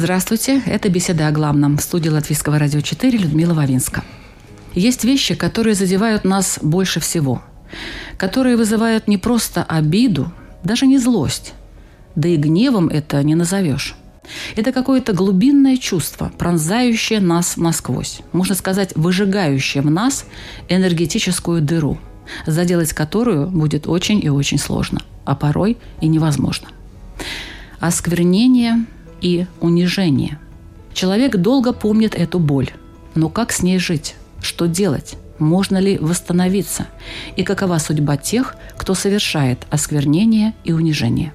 Здравствуйте, это «Беседа о главном» в студии Латвийского радио 4 Людмила Вавинска. Есть вещи, которые задевают нас больше всего, которые вызывают не просто обиду, даже не злость, да и гневом это не назовешь. Это какое-то глубинное чувство, пронзающее нас насквозь, можно сказать, выжигающее в нас энергетическую дыру, заделать которую будет очень и очень сложно, а порой и невозможно. Осквернение и унижение. Человек долго помнит эту боль, но как с ней жить? Что делать? Можно ли восстановиться? И какова судьба тех, кто совершает осквернение и унижение?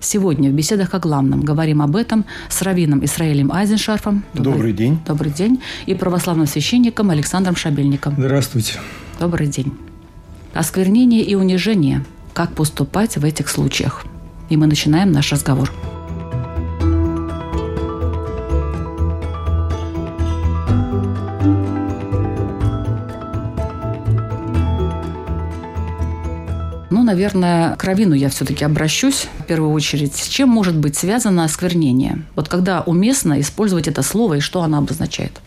Сегодня в беседах о главном говорим об этом с раввином Исраилем Айзеншарфом. Добрый день. Добрый день. И православным священником Александром Шабельником. Здравствуйте. Добрый день. Осквернение и унижение. Как поступать в этих случаях? И мы начинаем наш разговор. Наверное, к раввину я все-таки обращусь в первую очередь. С чем может быть связано осквернение? Вот когда уместно использовать это слово и что оно обозначает?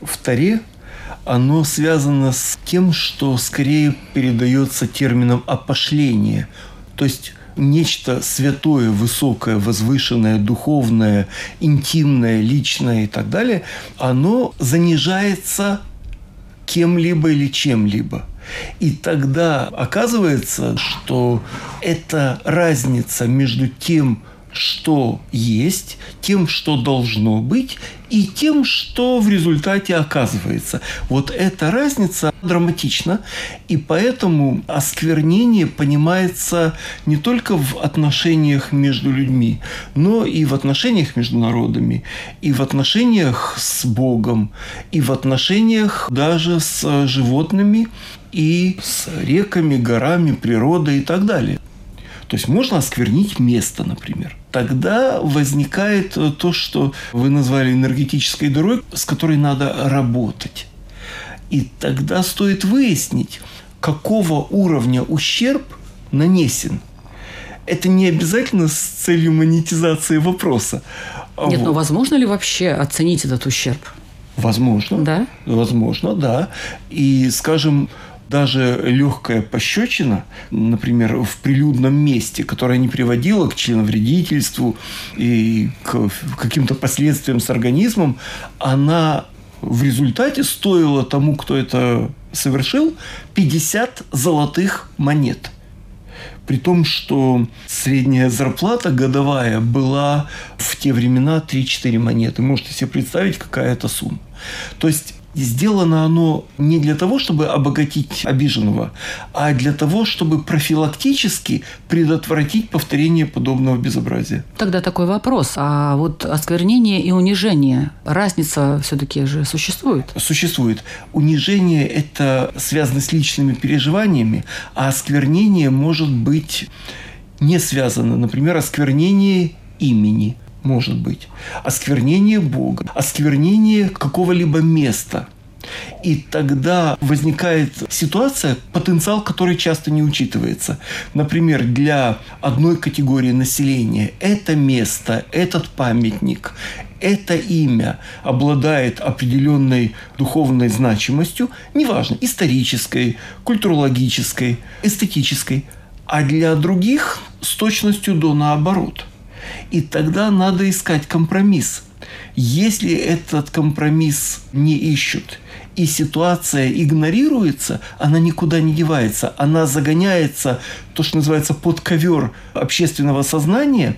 В Таре оно связано с тем, что скорее передается термином опошление. То есть нечто святое, высокое, возвышенное, духовное, интимное, личное и так далее, оно занижается кем-либо или чем-либо. И тогда оказывается, что это разница между тем, что есть, тем, что должно быть, и тем, что в результате оказывается. Вот эта разница драматична, и поэтому осквернение понимается не только в отношениях между людьми, но и в отношениях между народами, и в отношениях с Богом, и в отношениях даже с животными, и с реками, горами, природой и так далее. То есть можно осквернить место, например. Тогда возникает то, что вы назвали энергетической дырой, с которой надо работать. И тогда стоит выяснить, какого уровня ущерб нанесен. Это не обязательно с целью монетизации вопроса. А Нет, вот. ну возможно ли вообще оценить этот ущерб? Возможно. Да? Возможно, да. И, скажем, даже легкая пощечина, например, в прилюдном месте, которая не приводила к членовредительству и к каким-то последствиям с организмом, она в результате стоила тому, кто это совершил, 50 золотых монет. При том, что средняя зарплата годовая была в те времена 3-4 монеты. Можете себе представить, какая это сумма. То есть сделано оно не для того, чтобы обогатить обиженного, а для того, чтобы профилактически предотвратить повторение подобного безобразия. Тогда такой вопрос. А вот осквернение и унижение, разница все-таки же существует? Существует. Унижение – это связано с личными переживаниями, а осквернение может быть не связано. Например, осквернение имени может быть, осквернение Бога, осквернение какого-либо места. И тогда возникает ситуация, потенциал который часто не учитывается. Например, для одной категории населения это место, этот памятник, это имя обладает определенной духовной значимостью, неважно, исторической, культурологической, эстетической, а для других с точностью до наоборот. И тогда надо искать компромисс. Если этот компромисс не ищут, и ситуация игнорируется, она никуда не девается, она загоняется, то, что называется, под ковер общественного сознания,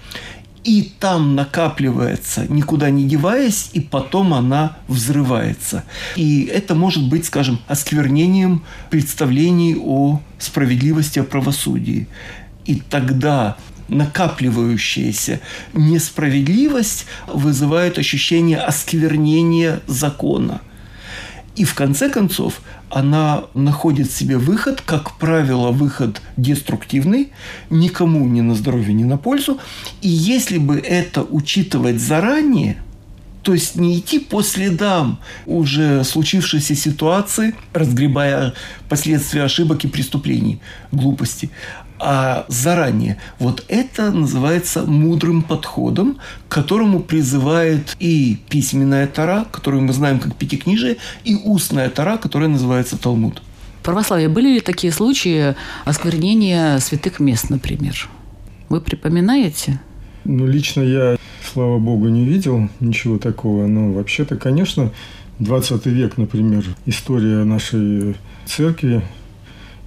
и там накапливается, никуда не деваясь, и потом она взрывается. И это может быть, скажем, осквернением представлений о справедливости, о правосудии. И тогда накапливающаяся несправедливость вызывает ощущение осквернения закона. И в конце концов она находит себе выход, как правило, выход деструктивный, никому ни на здоровье, ни на пользу. И если бы это учитывать заранее, то есть не идти по следам уже случившейся ситуации, разгребая последствия ошибок и преступлений, глупости, а заранее. Вот это называется мудрым подходом, к которому призывает и письменная Тара, которую мы знаем как Пятикнижие, и устная Тара, которая называется Талмуд. Православие, были ли такие случаи осквернения святых мест, например? Вы припоминаете? Ну, лично я, слава богу, не видел ничего такого. Но вообще-то, конечно, 20 век, например, история нашей церкви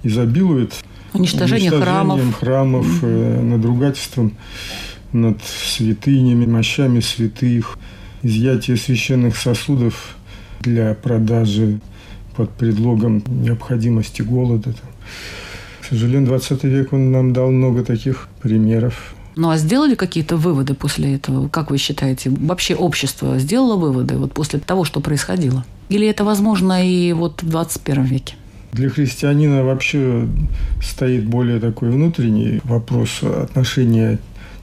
изобилует Уничтожение храмов. храмов, mm-hmm. надругательством над святынями, мощами святых, изъятие священных сосудов для продажи под предлогом необходимости голода. К сожалению, 20 век он нам дал много таких примеров. Ну а сделали какие-то выводы после этого? Как вы считаете, вообще общество сделало выводы вот после того, что происходило? Или это возможно и вот в 21 веке? Для христианина вообще стоит более такой внутренний вопрос отношения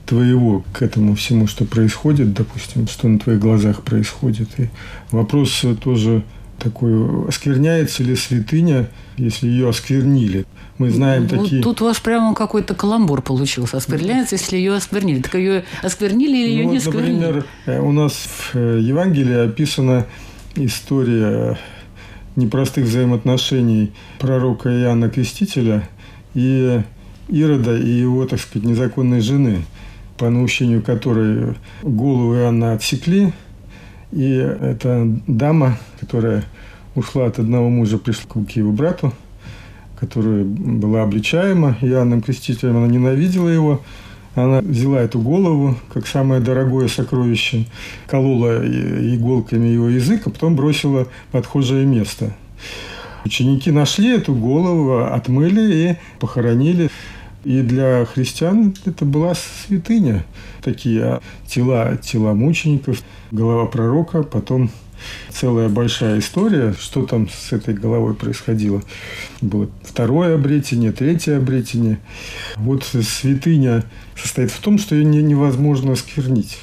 твоего к этому всему, что происходит, допустим, что на твоих глазах происходит. И вопрос тоже такой, оскверняется ли святыня, если ее осквернили. Мы знаем вот такие... Тут ваш прямо какой-то каламбур получился. Оскверняется, если ее осквернили. Так ее осквернили или ее ну, не вот, осквернили? Например, э, у нас в Евангелии описана история непростых взаимоотношений пророка Иоанна Крестителя и Ирода и его, так сказать, незаконной жены, по наущению которой голову Иоанна отсекли. И эта дама, которая ушла от одного мужа, пришла к его брату, которая была обличаема Иоанном Крестителем, она ненавидела его, она взяла эту голову, как самое дорогое сокровище, колола иголками его язык, а потом бросила в отхожее место. Ученики нашли эту голову, отмыли и похоронили. И для христиан это была святыня. Такие тела, тела мучеников, голова пророка, потом целая большая история, что там с этой головой происходило. Было второе обретение, третье обретение. Вот святыня состоит в том, что ее невозможно осквернить.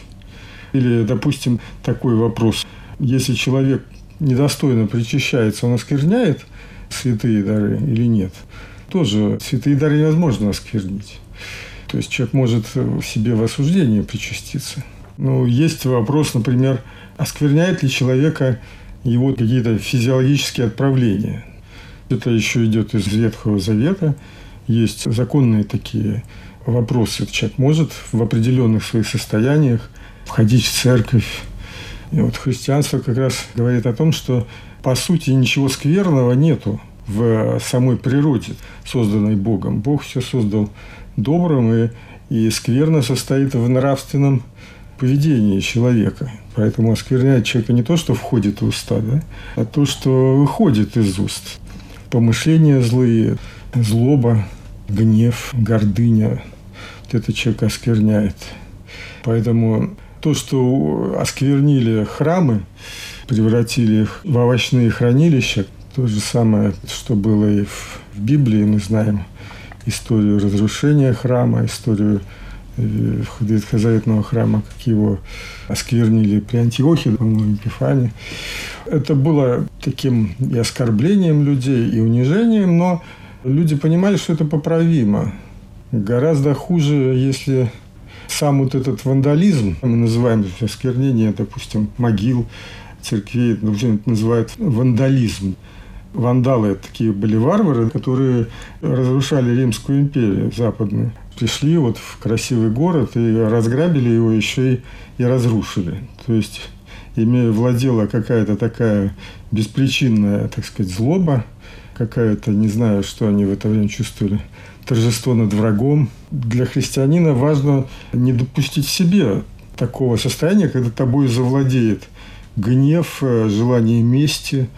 Или, допустим, такой вопрос. Если человек недостойно причащается, он оскверняет святые дары или нет? Тоже святые дары невозможно осквернить. То есть человек может в себе в осуждении причаститься. Ну, есть вопрос, например, оскверняет ли человека его какие-то физиологические отправления. Это еще идет из Ветхого Завета. Есть законные такие вопросы. Человек может в определенных своих состояниях входить в церковь. И вот христианство как раз говорит о том, что по сути ничего скверного нету в самой природе, созданной Богом. Бог все создал добрым, и, и скверно состоит в нравственном поведении человека. Поэтому осквернять человека не то, что входит в уста, да, а то, что выходит из уст. Помышления злые, злоба, гнев, гордыня. Вот это человек оскверняет. Поэтому то, что осквернили храмы, превратили их в овощные хранилища, то же самое, что было и в Библии. Мы знаем историю разрушения храма, историю ветхозаветного храма, как его осквернили при Антиохе, по-моему, Епифане. Это было таким и оскорблением людей, и унижением, но люди понимали, что это поправимо. Гораздо хуже, если сам вот этот вандализм, мы называем осквернение, допустим, могил, церквей, называют вандализм. Вандалы – такие были варвары, которые разрушали Римскую империю западную пришли вот в красивый город и разграбили его еще и, и разрушили. То есть ими владела какая-то такая беспричинная, так сказать, злоба, какая-то, не знаю, что они в это время чувствовали, торжество над врагом. Для христианина важно не допустить себе такого состояния, когда тобой завладеет гнев, э, желание мести,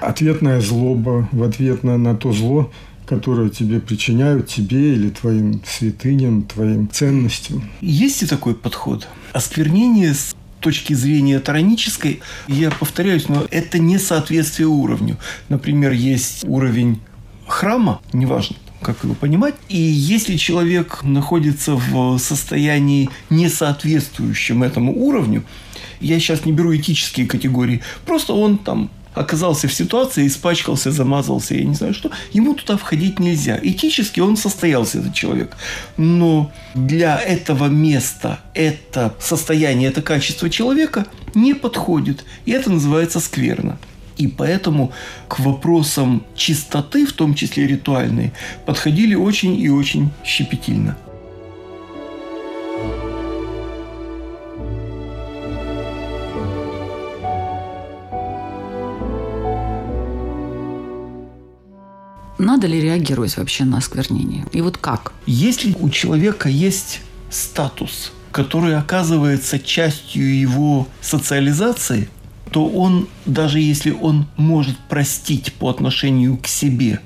ответная злоба в ответ на, на то зло, которые тебе причиняют тебе или твоим святыням, твоим ценностям. Есть и такой подход. Осквернение с точки зрения таранической, я повторяюсь, но это не соответствие уровню. Например, есть уровень храма, неважно, как его понимать. И если человек находится в состоянии не соответствующем этому уровню, я сейчас не беру этические категории, просто он там оказался в ситуации, испачкался, замазался, я не знаю что, ему туда входить нельзя. Этически он состоялся, этот человек. Но для этого места это состояние, это качество человека не подходит. И это называется скверно. И поэтому к вопросам чистоты, в том числе ритуальной, подходили очень и очень щепетильно. Надо ли реагировать вообще на осквернение? И вот как? Если у человека есть статус, который оказывается частью его социализации, то он, даже если он может простить по отношению к себе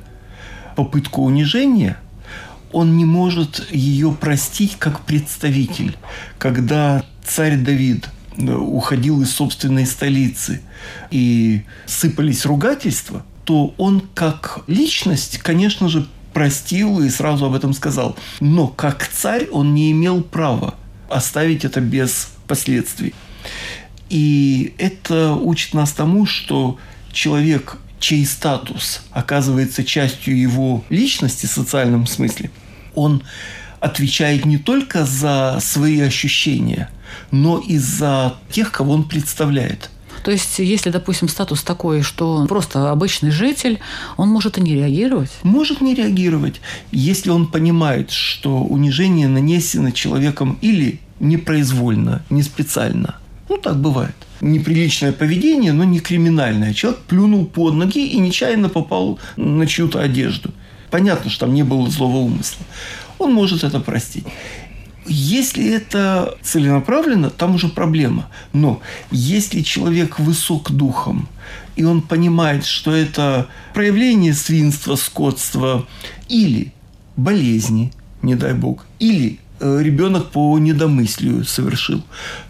попытку унижения, он не может ее простить как представитель. Когда царь Давид э, уходил из собственной столицы и сыпались ругательства, то он как личность, конечно же, простил и сразу об этом сказал. Но как царь он не имел права оставить это без последствий. И это учит нас тому, что человек, чей статус оказывается частью его личности в социальном смысле, он отвечает не только за свои ощущения, но и за тех, кого он представляет. То есть, если, допустим, статус такой, что он просто обычный житель, он может и не реагировать? Может не реагировать, если он понимает, что унижение нанесено человеком или непроизвольно, не специально – ну, так бывает. Неприличное поведение, но не криминальное. Человек плюнул под ноги и нечаянно попал на чью-то одежду. Понятно, что там не было злого умысла. Он может это простить. Если это целенаправленно, там уже проблема. Но если человек высок духом, и он понимает, что это проявление свинства, скотства или болезни, не дай бог, или э, ребенок по недомыслию совершил,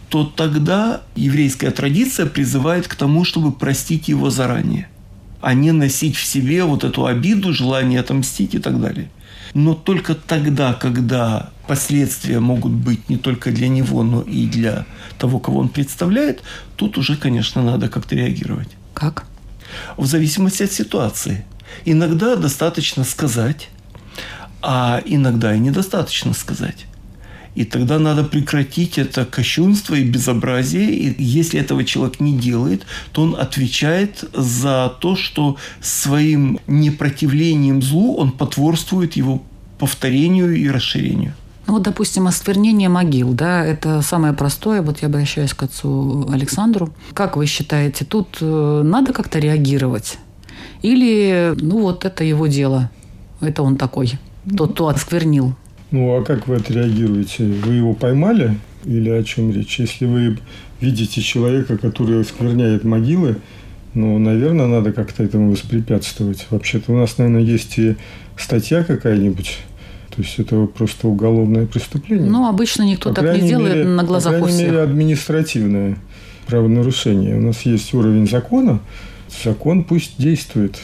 то тогда еврейская традиция призывает к тому, чтобы простить его заранее, а не носить в себе вот эту обиду, желание отомстить и так далее. Но только тогда, когда последствия могут быть не только для него, но и для того, кого он представляет, тут уже, конечно, надо как-то реагировать. Как? В зависимости от ситуации. Иногда достаточно сказать, а иногда и недостаточно сказать. И тогда надо прекратить это кощунство и безобразие. И если этого человек не делает, то он отвечает за то, что своим непротивлением злу он потворствует его повторению и расширению. Ну вот, допустим, осквернение могил, да, это самое простое. Вот я обращаюсь к отцу Александру. Как вы считаете, тут э, надо как-то реагировать? Или, ну вот, это его дело, это он такой, тот, кто осквернил? Ну, а как вы отреагируете? Вы его поймали или о чем речь? Если вы видите человека, который оскверняет могилы, ну, наверное, надо как-то этому воспрепятствовать. Вообще-то у нас, наверное, есть и статья какая-нибудь, то есть это просто уголовное преступление. Ну, обычно никто по так не делает мере, на глазах по крайней у всех. мере, административное правонарушение. У нас есть уровень закона. Закон пусть действует.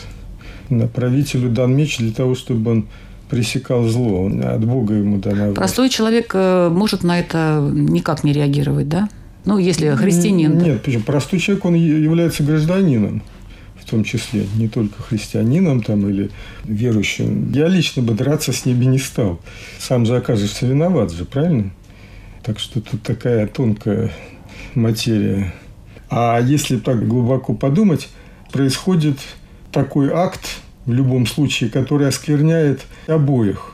На правителю дан меч для того, чтобы он пресекал зло, от Бога ему дана Простой человек э, может на это никак не реагировать, да? Ну, если христианин. Нет, почему? Простой человек, он является гражданином в том числе, не только христианином там или верующим. Я лично бы драться с ними не стал. Сам же окажешься виноват же, правильно? Так что тут такая тонкая материя. А если так глубоко подумать, происходит такой акт, в любом случае, который оскверняет обоих.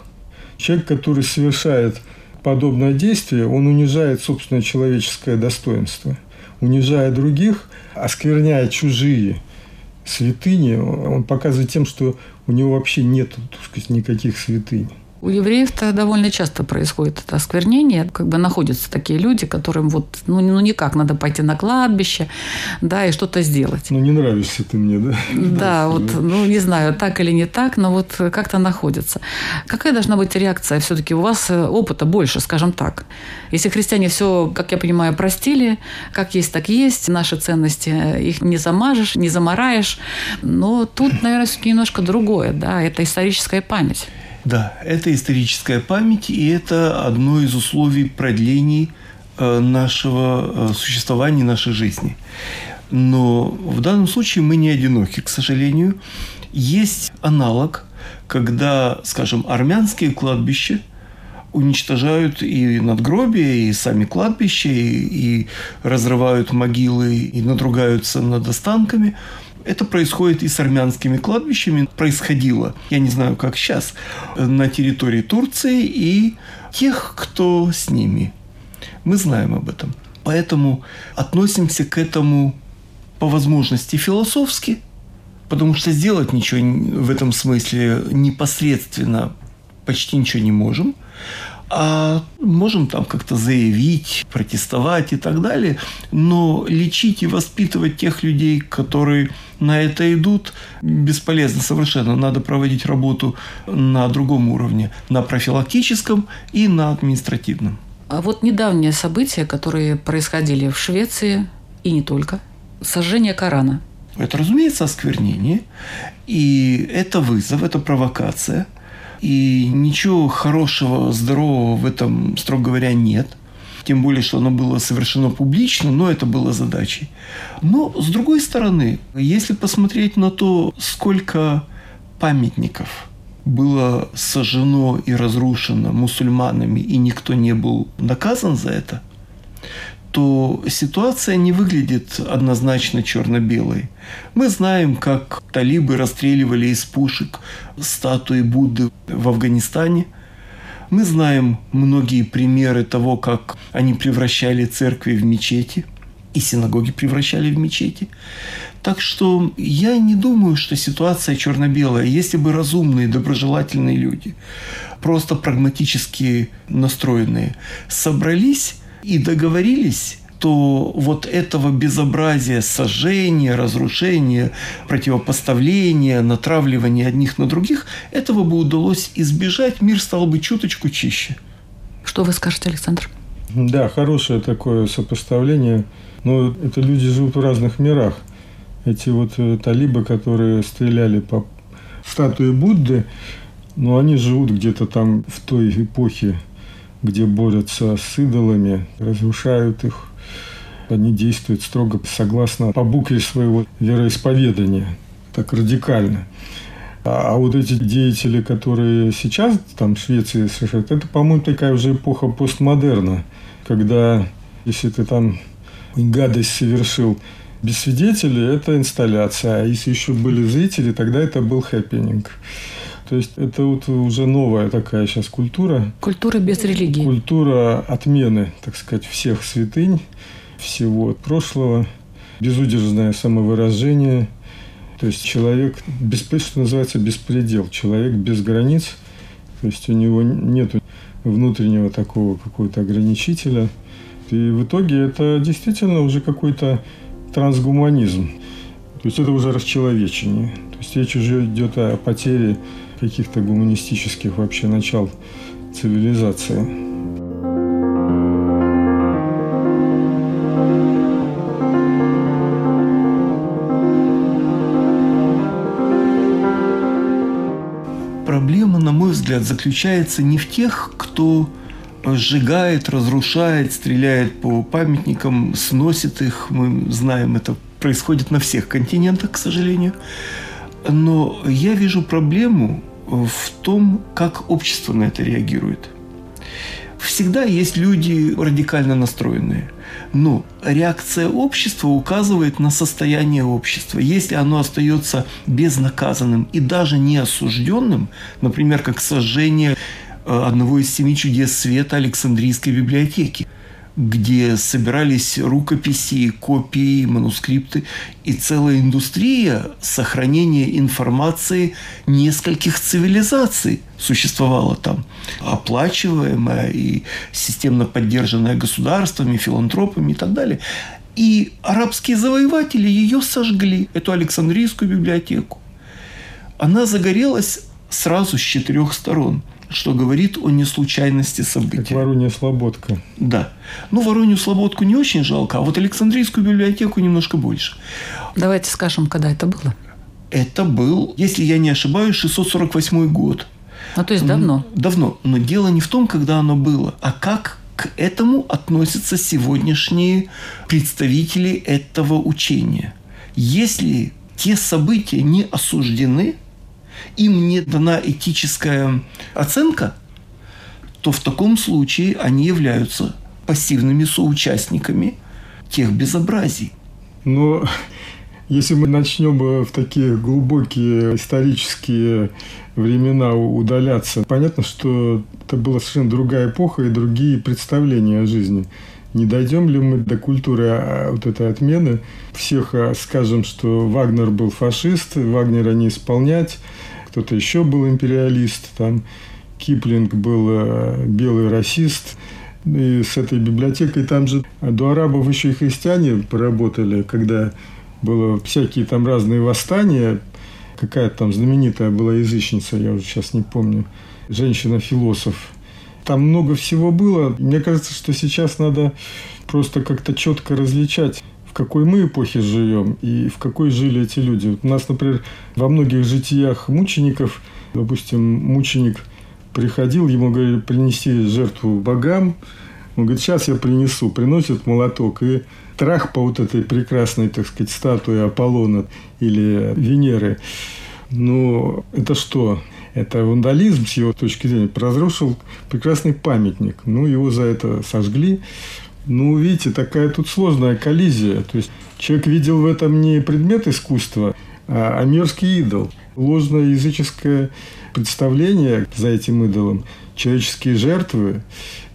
Человек, который совершает подобное действие, он унижает собственное человеческое достоинство. Унижая других, оскверняя чужие святыни, он показывает тем, что у него вообще нет так сказать, никаких святынь. У евреев-то довольно часто происходит это осквернение. Как бы находятся такие люди, которым вот, ну, ну никак, надо пойти на кладбище, да, и что-то сделать. Ну, не нравишься ты мне, да? Да, вот, ну, не знаю, так или не так, но вот как-то находится. Какая должна быть реакция? Все-таки у вас э, опыта больше, скажем так. Если христиане все, как я понимаю, простили, как есть, так есть, наши ценности, э, их не замажешь, не замараешь, но тут, наверное, все-таки немножко другое, да, это историческая память. Да, это историческая память, и это одно из условий продлений э, нашего э, существования, нашей жизни. Но в данном случае мы не одиноки, к сожалению. Есть аналог, когда, скажем, армянские кладбища уничтожают и надгробия, и сами кладбища, и, и разрывают могилы, и надругаются над останками – это происходит и с армянскими кладбищами. Происходило, я не знаю, как сейчас, на территории Турции и тех, кто с ними. Мы знаем об этом. Поэтому относимся к этому по возможности философски, потому что сделать ничего в этом смысле непосредственно почти ничего не можем а можем там как-то заявить, протестовать и так далее, но лечить и воспитывать тех людей, которые на это идут, бесполезно совершенно. Надо проводить работу на другом уровне, на профилактическом и на административном. А вот недавние события, которые происходили в Швеции и не только, сожжение Корана. Это, разумеется, осквернение, и это вызов, это провокация – и ничего хорошего, здорового в этом, строго говоря, нет. Тем более, что оно было совершено публично, но это было задачей. Но, с другой стороны, если посмотреть на то, сколько памятников было сожжено и разрушено мусульманами, и никто не был наказан за это, то ситуация не выглядит однозначно черно-белой. Мы знаем, как талибы расстреливали из пушек статуи Будды в Афганистане. Мы знаем многие примеры того, как они превращали церкви в мечети и синагоги превращали в мечети. Так что я не думаю, что ситуация черно-белая. Если бы разумные, доброжелательные люди, просто прагматически настроенные, собрались и договорились, то вот этого безобразия, сожжения, разрушения, противопоставления, натравливания одних на других, этого бы удалось избежать, мир стал бы чуточку чище. Что вы скажете, Александр? Да, хорошее такое сопоставление. Но это люди живут в разных мирах. Эти вот э, талибы, которые стреляли по статуе Будды, но они живут где-то там в той эпохе, где борются с идолами, разрушают их. Они действуют строго согласно по букве своего вероисповедания, так радикально. А, а вот эти деятели, которые сейчас там в Швеции совершают, это, по-моему, такая уже эпоха постмодерна, когда если ты там гадость совершил без свидетелей, это инсталляция. А если еще были зрители, тогда это был хэппенинг. То есть это вот уже новая такая сейчас культура. Культура без религии. Культура отмены, так сказать, всех святынь, всего прошлого, безудержное самовыражение. То есть человек, без, что называется, беспредел, человек без границ. То есть у него нет внутреннего такого какого-то ограничителя. И в итоге это действительно уже какой-то трансгуманизм. То есть это уже расчеловечение. То есть речь уже идет о потере каких-то гуманистических вообще начал цивилизации. Проблема, на мой взгляд, заключается не в тех, кто сжигает, разрушает, стреляет по памятникам, сносит их. Мы знаем, это происходит на всех континентах, к сожалению. Но я вижу проблему в том, как общество на это реагирует. Всегда есть люди радикально настроенные. Но реакция общества указывает на состояние общества. Если оно остается безнаказанным и даже не осужденным, например, как сожжение э, одного из семи чудес света Александрийской библиотеки, где собирались рукописи, копии, манускрипты и целая индустрия сохранения информации нескольких цивилизаций существовала там, оплачиваемая и системно поддержанная государствами, филантропами и так далее. И арабские завоеватели ее сожгли, эту Александрийскую библиотеку. Она загорелась сразу с четырех сторон – что говорит о неслучайности событий. Как Воронья Слободка. Да. Ну, Воронью Слободку не очень жалко, а вот Александрийскую библиотеку немножко больше. Давайте скажем, когда это было. Это был, если я не ошибаюсь, 648 год. Ну, то есть давно. Давно. Но дело не в том, когда оно было, а как к этому относятся сегодняшние представители этого учения. Если те события не осуждены – им не дана этическая оценка, то в таком случае они являются пассивными соучастниками тех безобразий. Но если мы начнем в такие глубокие исторические времена удаляться, понятно, что это была совершенно другая эпоха и другие представления о жизни. Не дойдем ли мы до культуры а, вот этой отмены? Всех а, скажем, что Вагнер был фашист, Вагнера не исполнять, кто-то еще был империалист, там Киплинг был э, белый расист. И с этой библиотекой там же до арабов еще и христиане поработали, когда было всякие там разные восстания. Какая-то там знаменитая была язычница, я уже сейчас не помню, женщина-философ. Там много всего было. Мне кажется, что сейчас надо просто как-то четко различать какой мы эпохе живем и в какой жили эти люди. У нас, например, во многих житиях мучеников, допустим, мученик приходил, ему говорили принести жертву богам, он говорит, сейчас я принесу, приносит молоток, и трах по вот этой прекрасной, так сказать, статуе Аполлона или Венеры. Ну, это что? Это вандализм, с его точки зрения, разрушил прекрасный памятник. Ну, его за это сожгли. Ну, видите, такая тут сложная коллизия. То есть человек видел в этом не предмет искусства, а, мерзкий идол. Ложное языческое представление за этим идолом, человеческие жертвы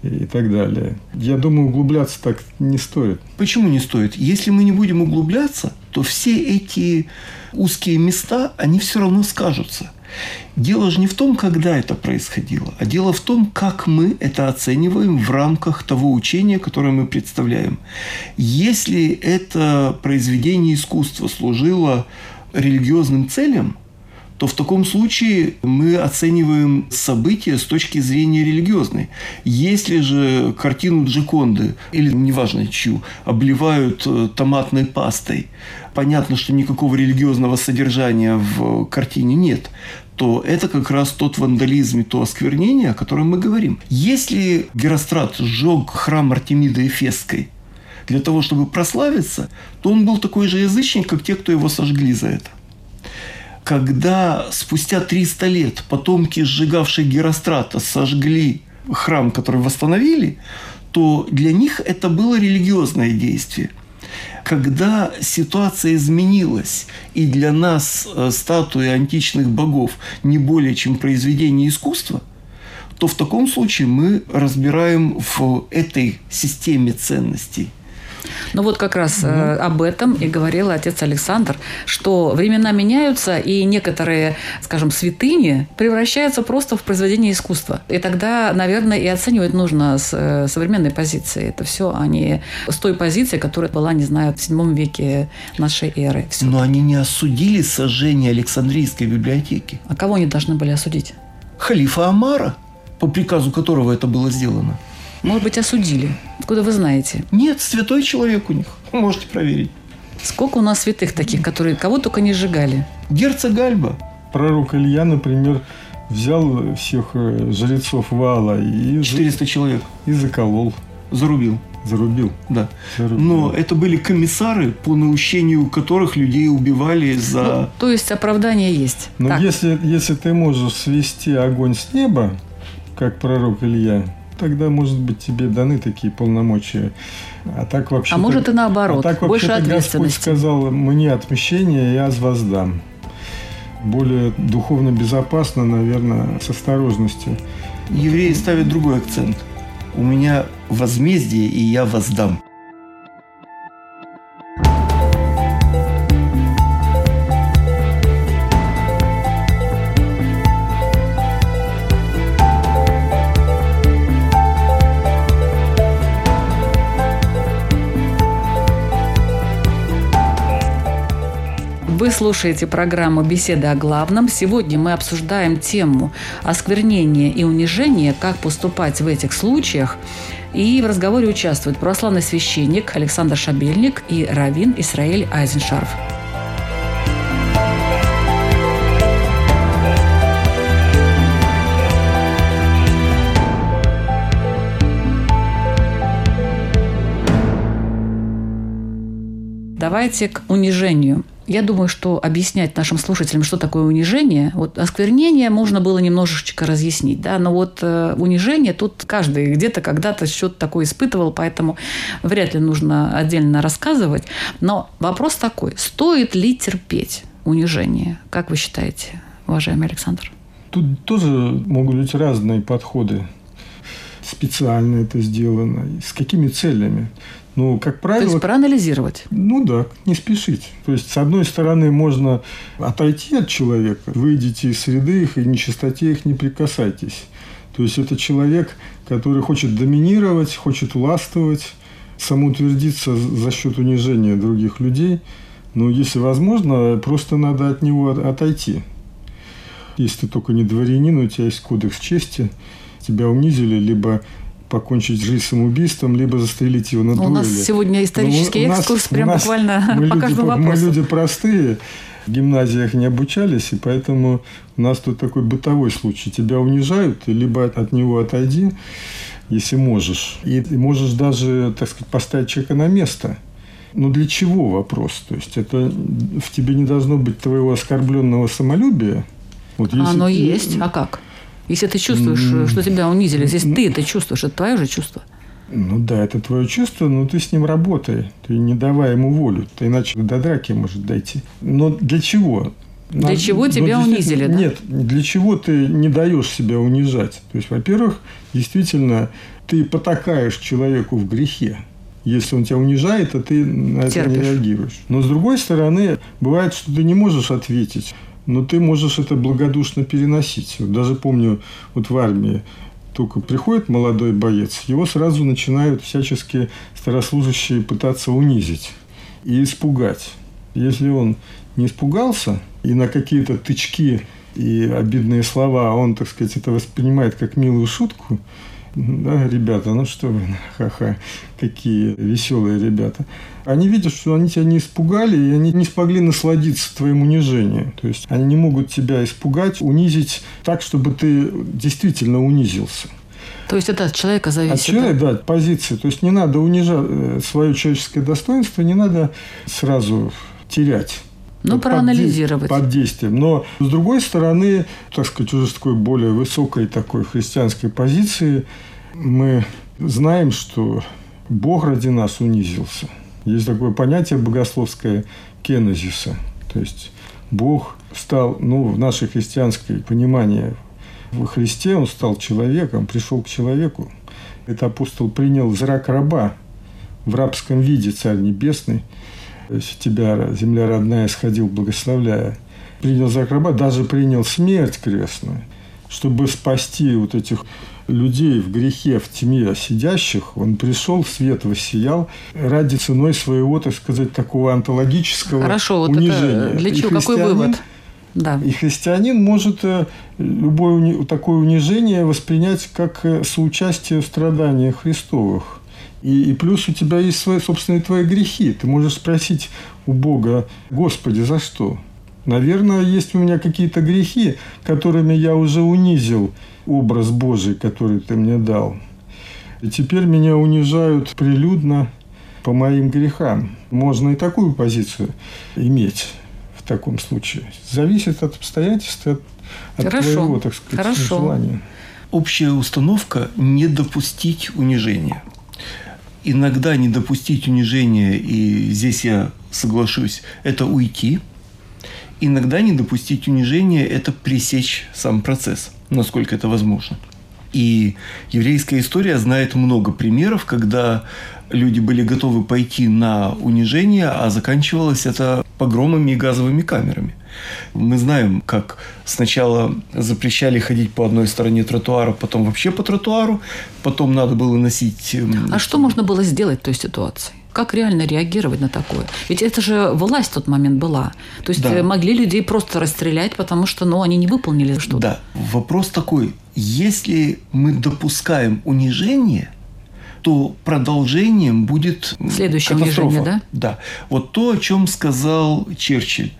и так далее. Я думаю, углубляться так не стоит. Почему не стоит? Если мы не будем углубляться, то все эти узкие места, они все равно скажутся – Дело же не в том, когда это происходило, а дело в том, как мы это оцениваем в рамках того учения, которое мы представляем. Если это произведение искусства служило религиозным целям, то в таком случае мы оцениваем события с точки зрения религиозной. Если же картину Джеконды, или неважно чью, обливают э, томатной пастой, понятно, что никакого религиозного содержания в картине нет, то это как раз тот вандализм и то осквернение, о котором мы говорим. Если Герострат сжег храм Артемиды Эфесской для того, чтобы прославиться, то он был такой же язычник, как те, кто его сожгли за это. Когда спустя 300 лет потомки сжигавших Герострата сожгли храм, который восстановили, то для них это было религиозное действие – когда ситуация изменилась, и для нас э, статуи античных богов не более чем произведение искусства, то в таком случае мы разбираем в этой системе ценностей – ну вот как раз э, об этом и говорил отец Александр, что времена меняются, и некоторые, скажем, святыни превращаются просто в произведение искусства. И тогда, наверное, и оценивать нужно с э, современной позиции. Это все, а не с той позиции, которая была, не знаю, в седьмом веке нашей эры. Все. Но они не осудили сожжение Александрийской библиотеки. А кого они должны были осудить? Халифа Амара, по приказу которого это было сделано. Может быть, осудили. Откуда вы знаете? Нет, святой человек у них. Можете проверить. Сколько у нас святых таких, которые кого только не сжигали? Герцог Гальба. Пророк Илья, например, взял всех э, жрецов Вала и... 400 человек. И заколол. Зарубил. Зарубил. Да. Зарубил. Но это были комиссары, по наущению которых людей убивали за... Ну, то есть оправдание есть. Но если, если ты можешь свести огонь с неба, как пророк Илья, тогда, может быть, тебе даны такие полномочия. А так вообще. А может и наоборот. А так больше ответственности. Господь сказал: мне отмещение, я воздам. Более духовно безопасно, наверное, с осторожностью. Евреи ставят другой акцент. У меня возмездие, и я воздам. Слушаете программу «Беседа о главном». Сегодня мы обсуждаем тему осквернения и унижения, как поступать в этих случаях. И в разговоре участвуют православный священник Александр Шабельник и раввин Исраэль Айзеншарф. Давайте к унижению. Я думаю, что объяснять нашим слушателям, что такое унижение, вот осквернение можно было немножечко разъяснить, да, но вот э, унижение тут каждый где-то когда-то что-то такое испытывал, поэтому вряд ли нужно отдельно рассказывать. Но вопрос такой, стоит ли терпеть унижение? Как вы считаете, уважаемый Александр? Тут тоже могут быть разные подходы. Специально это сделано. С какими целями? Ну, как правило... То есть проанализировать. Ну да, не спешить. То есть, с одной стороны, можно отойти от человека, выйдите из среды их и нечистоте их не прикасайтесь. То есть, это человек, который хочет доминировать, хочет властвовать, самоутвердиться за счет унижения других людей. Но если возможно, просто надо от него отойти. Если ты только не дворянин, у тебя есть кодекс чести, тебя унизили, либо покончить жизнь самоубийством, либо застрелить его на дуэли. У нас сегодня исторический ну, экскурс, прям нас, буквально мы по люди, каждому вопросу. Мы люди простые, в гимназиях не обучались, и поэтому у нас тут такой бытовой случай. Тебя унижают, ты либо от него отойди, если можешь. И ты можешь даже, так сказать, поставить человека на место. Но для чего вопрос? То есть, это в тебе не должно быть твоего оскорбленного самолюбия. Вот если Оно есть. А как? Если ты чувствуешь, mm. что тебя унизили, если ты это чувствуешь, это твое же чувство. Ну да, это твое чувство, но ты с ним работай. Ты не давай ему волю. Ты иначе до драки может дойти. Но для чего? Для Нам, чего тебя унизили, да? Нет, для чего ты не даешь себя унижать? То есть, во-первых, действительно, ты потакаешь человеку в грехе. Если он тебя унижает, а ты на Терпишь. это не реагируешь. Но с другой стороны, бывает, что ты не можешь ответить но ты можешь это благодушно переносить. Вот даже помню, вот в армии только приходит молодой боец, его сразу начинают всячески старослужащие пытаться унизить и испугать. Если он не испугался и на какие-то тычки и обидные слова он, так сказать, это воспринимает как милую шутку, да, ребята, ну что вы, ха-ха, какие веселые ребята. Они видят, что они тебя не испугали, и они не смогли насладиться твоим унижением. То есть они не могут тебя испугать, унизить так, чтобы ты действительно унизился. То есть это от человека зависит? От человека, да, от позиции. То есть не надо унижать э, свое человеческое достоинство, не надо сразу терять. Ну, проанализировать. Под, под действием. Но, с другой стороны, так сказать, уже с такой более высокой такой христианской позиции, мы знаем, что Бог ради нас унизился. Есть такое понятие богословское кенезиса. То есть, Бог стал, ну, в наше христианское понимание, во Христе Он стал человеком, пришел к человеку. Это апостол принял зрак раба в рабском виде, Царь Небесный – тебя, земля родная, сходил, благословляя. Принял за раба, даже принял смерть крестную, чтобы спасти вот этих людей в грехе, в тьме сидящих, он пришел, свет воссиял ради ценой своего, так сказать, такого онтологического Хорошо, вот унижения. Это для чего? Какой вывод? Да. И христианин может э, любое такое унижение воспринять как э, соучастие в страданиях Христовых. И, и плюс у тебя есть свои собственные твои грехи. Ты можешь спросить у Бога, Господи, за что? Наверное, есть у меня какие-то грехи, которыми я уже унизил образ Божий, который ты мне дал. И теперь меня унижают прилюдно по моим грехам. Можно и такую позицию иметь в таком случае. Зависит от обстоятельств, от, от Хорошо. твоего, так сказать, Хорошо. желания. Общая установка – не допустить унижения иногда не допустить унижения, и здесь я соглашусь, это уйти. Иногда не допустить унижения – это пресечь сам процесс, насколько это возможно. И еврейская история знает много примеров, когда люди были готовы пойти на унижение, а заканчивалось это погромами и газовыми камерами. Мы знаем, как сначала запрещали ходить по одной стороне тротуара, потом вообще по тротуару, потом надо было носить... эм, А что можно было сделать в той ситуации? Как реально реагировать на такое? Ведь это же власть в тот момент была. То есть Да. э, могли людей просто расстрелять, потому что ну, они не выполнили что-то. Да. Вопрос такой. Если мы допускаем унижение, то продолжением будет Следующее катастрофа. унижение, да? Да. Вот то, о чем сказал Черчилль.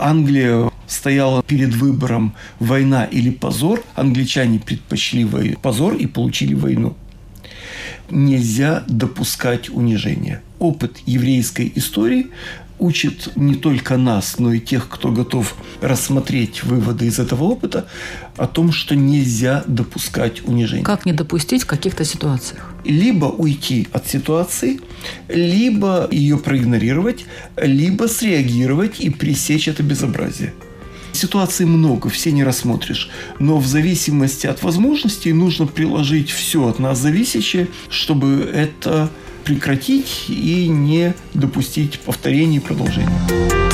Англия стояла перед выбором война или позор. Англичане предпочли вой- позор и получили войну. Нельзя допускать унижения. Опыт еврейской истории учит не только нас, но и тех, кто готов рассмотреть выводы из этого опыта, о том, что нельзя допускать унижения Как не допустить в каких-то ситуациях? либо уйти от ситуации, либо ее проигнорировать, либо среагировать и пресечь это безобразие. Ситуаций много, все не рассмотришь. Но в зависимости от возможностей нужно приложить все от нас зависящее, чтобы это прекратить и не допустить повторения и продолжения.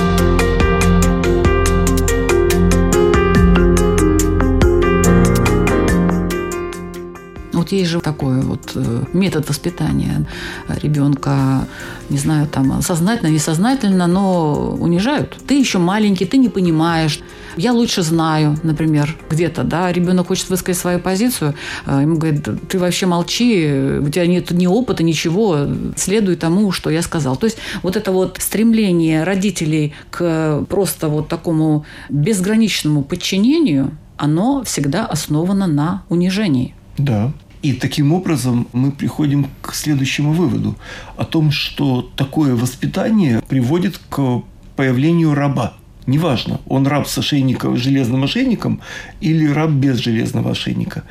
Вот есть же такой вот э, метод воспитания ребенка, не знаю, там сознательно, несознательно, но унижают. Ты еще маленький, ты не понимаешь. Я лучше знаю, например, где-то, да, ребенок хочет высказать свою позицию, а ему говорят, «Да ты вообще молчи, у тебя нет ни опыта, ничего, следуй тому, что я сказал. То есть вот это вот стремление родителей к просто вот такому безграничному подчинению, оно всегда основано на унижении. Да. И таким образом мы приходим к следующему выводу о том, что такое воспитание приводит к появлению раба. Неважно, он раб с ошейником, железным ошейником или раб без железного ошейника.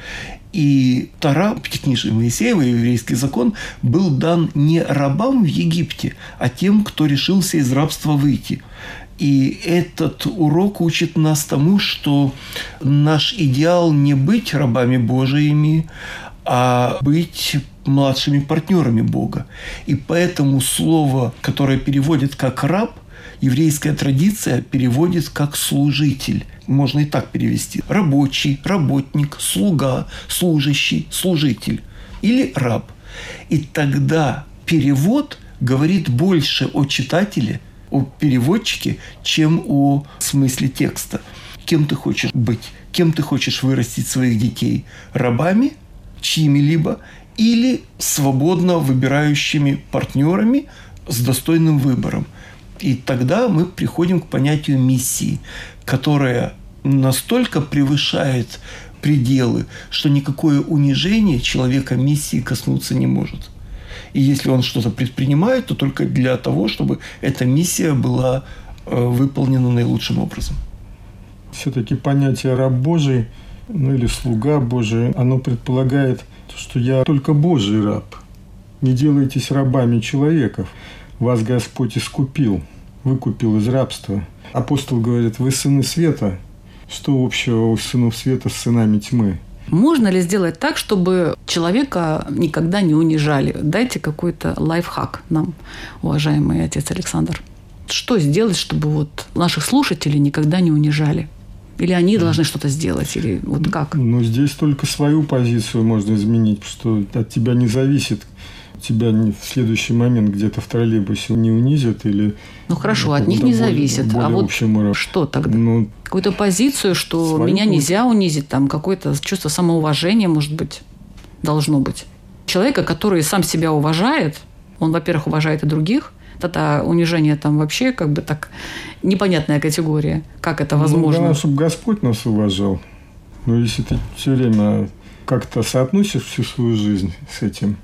И Тара, Пятикнижие Моисеева, еврейский закон, был дан не рабам в Египте, а тем, кто решился из рабства выйти. И этот урок учит нас тому, что наш идеал не быть рабами Божиими, а быть младшими партнерами Бога. И поэтому слово, которое переводит как раб, еврейская традиция переводит как служитель. Можно и так перевести. Рабочий, работник, слуга, служащий, служитель. Или раб. И тогда перевод говорит больше о читателе, о переводчике, чем о смысле текста. Кем ты хочешь быть? Кем ты хочешь вырастить своих детей? Рабами, чьими-либо, или свободно выбирающими партнерами с достойным выбором. И тогда мы приходим к понятию миссии, которая настолько превышает пределы, что никакое унижение человека миссии коснуться не может. И если он что-то предпринимает, то только для того, чтобы эта миссия была э, выполнена наилучшим образом. Все-таки понятие раб Божий, ну или слуга Божий, оно предполагает, что я только Божий раб. Не делайтесь рабами человеков. Вас Господь искупил, выкупил из рабства. Апостол говорит, вы сыны света. Что общего у сынов света с сынами тьмы? Можно ли сделать так, чтобы человека никогда не унижали? Дайте какой-то лайфхак нам, уважаемый отец Александр. Что сделать, чтобы вот наших слушателей никогда не унижали? Или они должны что-то сделать? Или вот как? Но здесь только свою позицию можно изменить, что от тебя не зависит. Тебя в следующий момент где-то в троллейбусе не унизят или... Ну хорошо, от них не более- зависит. а более вот общем уровне. что тогда? Ну, Какую-то позицию, что Свою меня нельзя унизить, там какое-то чувство самоуважения, может быть, должно быть. Человека, который сам себя уважает, он, во-первых, уважает и других, тогда унижение там вообще как бы так непонятная категория. Как это возможно? Ну, чтобы Господь нас уважал. Но если ты все время как-то соотносишь всю свою жизнь с этим,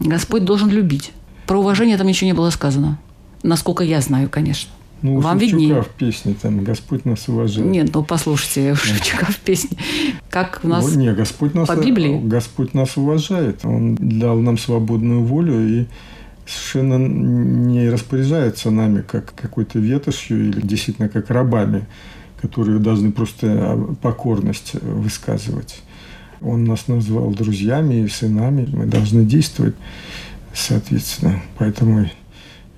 Господь должен любить. Про уважение там ничего не было сказано. Насколько я знаю, конечно. ну, у Вам Шевчука виднее. в песне там «Господь нас уважает». Нет, ну послушайте, у Шевчука в песне. Как у нас... Вот, не, Господь нас, по Библии? Господь нас уважает. Он дал нам свободную волю и совершенно не распоряжается нами как какой-то ветошью или действительно как рабами, которые должны просто покорность высказывать. Он нас назвал друзьями и сынами. Мы должны действовать соответственно. Поэтому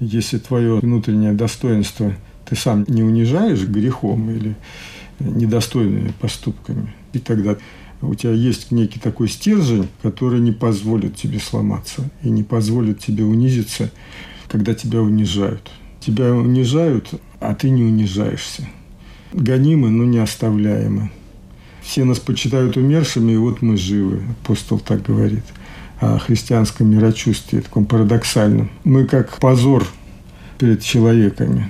если твое внутреннее достоинство ты сам не унижаешь грехом или недостойными поступками, и тогда у тебя есть некий такой стержень, который не позволит тебе сломаться и не позволит тебе унизиться, когда тебя унижают. Тебя унижают, а ты не унижаешься. Гонимы, но не оставляемы. Все нас почитают умершими, и вот мы живы, апостол так говорит о христианском мирочувстве, таком парадоксальном. Мы как позор перед человеками.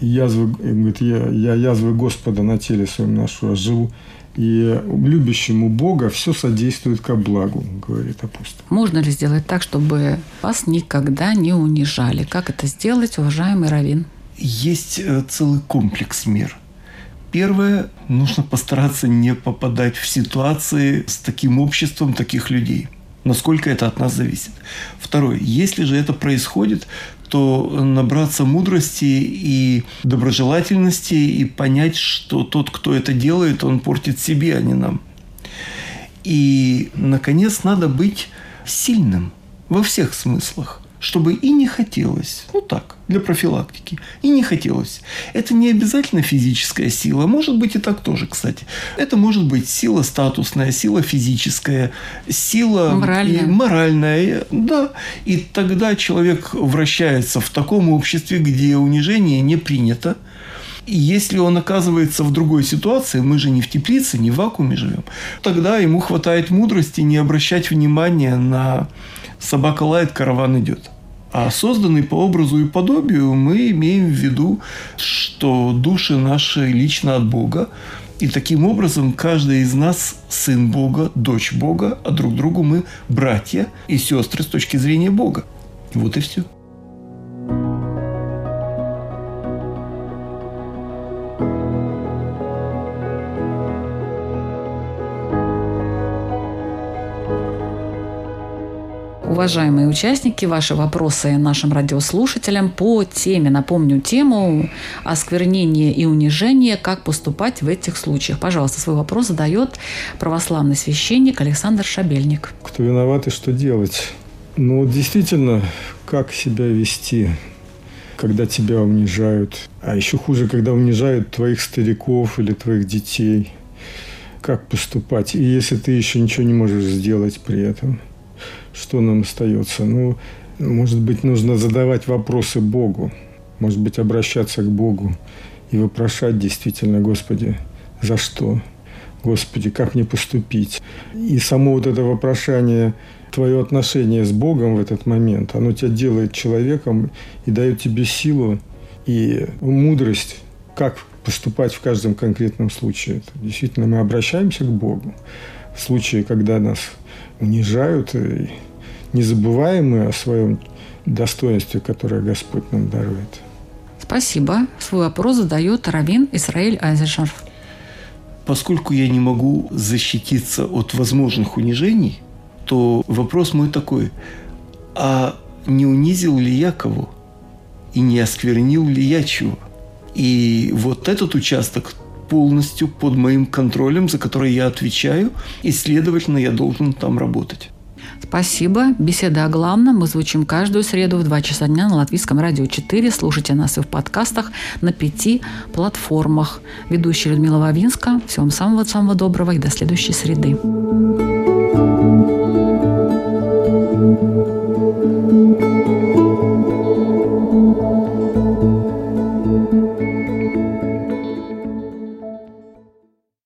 Язвы, говорит, я, я язвы Господа на теле своем ношу, а живу. И любящему Бога все содействует ко благу, говорит апостол. Можно ли сделать так, чтобы вас никогда не унижали? Как это сделать, уважаемый Равин? Есть э, целый комплекс мер. Первое, нужно постараться не попадать в ситуации с таким обществом таких людей – насколько это от нас зависит. Второе, если же это происходит, то набраться мудрости и доброжелательности и понять, что тот, кто это делает, он портит себе, а не нам. И, наконец, надо быть сильным во всех смыслах чтобы и не хотелось, ну так, для профилактики, и не хотелось. Это не обязательно физическая сила, может быть и так тоже, кстати. Это может быть сила статусная, сила физическая, сила моральная, и моральная да. И тогда человек вращается в таком обществе, где унижение не принято, и если он оказывается в другой ситуации, мы же не в теплице, не в вакууме живем, тогда ему хватает мудрости не обращать внимания на собака лает, караван идет. А созданный по образу и подобию мы имеем в виду, что души наши лично от Бога, и таким образом каждый из нас сын Бога, дочь Бога, а друг другу мы братья и сестры с точки зрения Бога. Вот и все. Уважаемые участники, ваши вопросы нашим радиослушателям по теме. Напомню тему осквернение и унижение. Как поступать в этих случаях? Пожалуйста, свой вопрос задает православный священник Александр Шабельник. Кто виноват и что делать? Ну, действительно, как себя вести, когда тебя унижают. А еще хуже, когда унижают твоих стариков или твоих детей. Как поступать? И если ты еще ничего не можешь сделать при этом – что нам остается? Ну, может быть, нужно задавать вопросы Богу, может быть, обращаться к Богу и вопрошать действительно, Господи, за что? Господи, как мне поступить? И само вот это вопрошание, твое отношение с Богом в этот момент, оно тебя делает человеком и дает тебе силу и мудрость, как поступать в каждом конкретном случае. Действительно, мы обращаемся к Богу. В случае, когда нас унижают, и не забываем мы о своем достоинстве, которое Господь нам дарует. Спасибо. Свой вопрос задает Равин Исраиль Айзешарф. Поскольку я не могу защититься от возможных унижений, то вопрос мой такой. А не унизил ли я кого? И не осквернил ли я чего? И вот этот участок полностью под моим контролем, за который я отвечаю, и, следовательно, я должен там работать. Спасибо. Беседа о главном мы звучим каждую среду в 2 часа дня на Латвийском радио 4. Слушайте нас и в подкастах на пяти платформах. Ведущая Людмила Вавинска. Всего вам самого-самого доброго и до следующей среды. thank you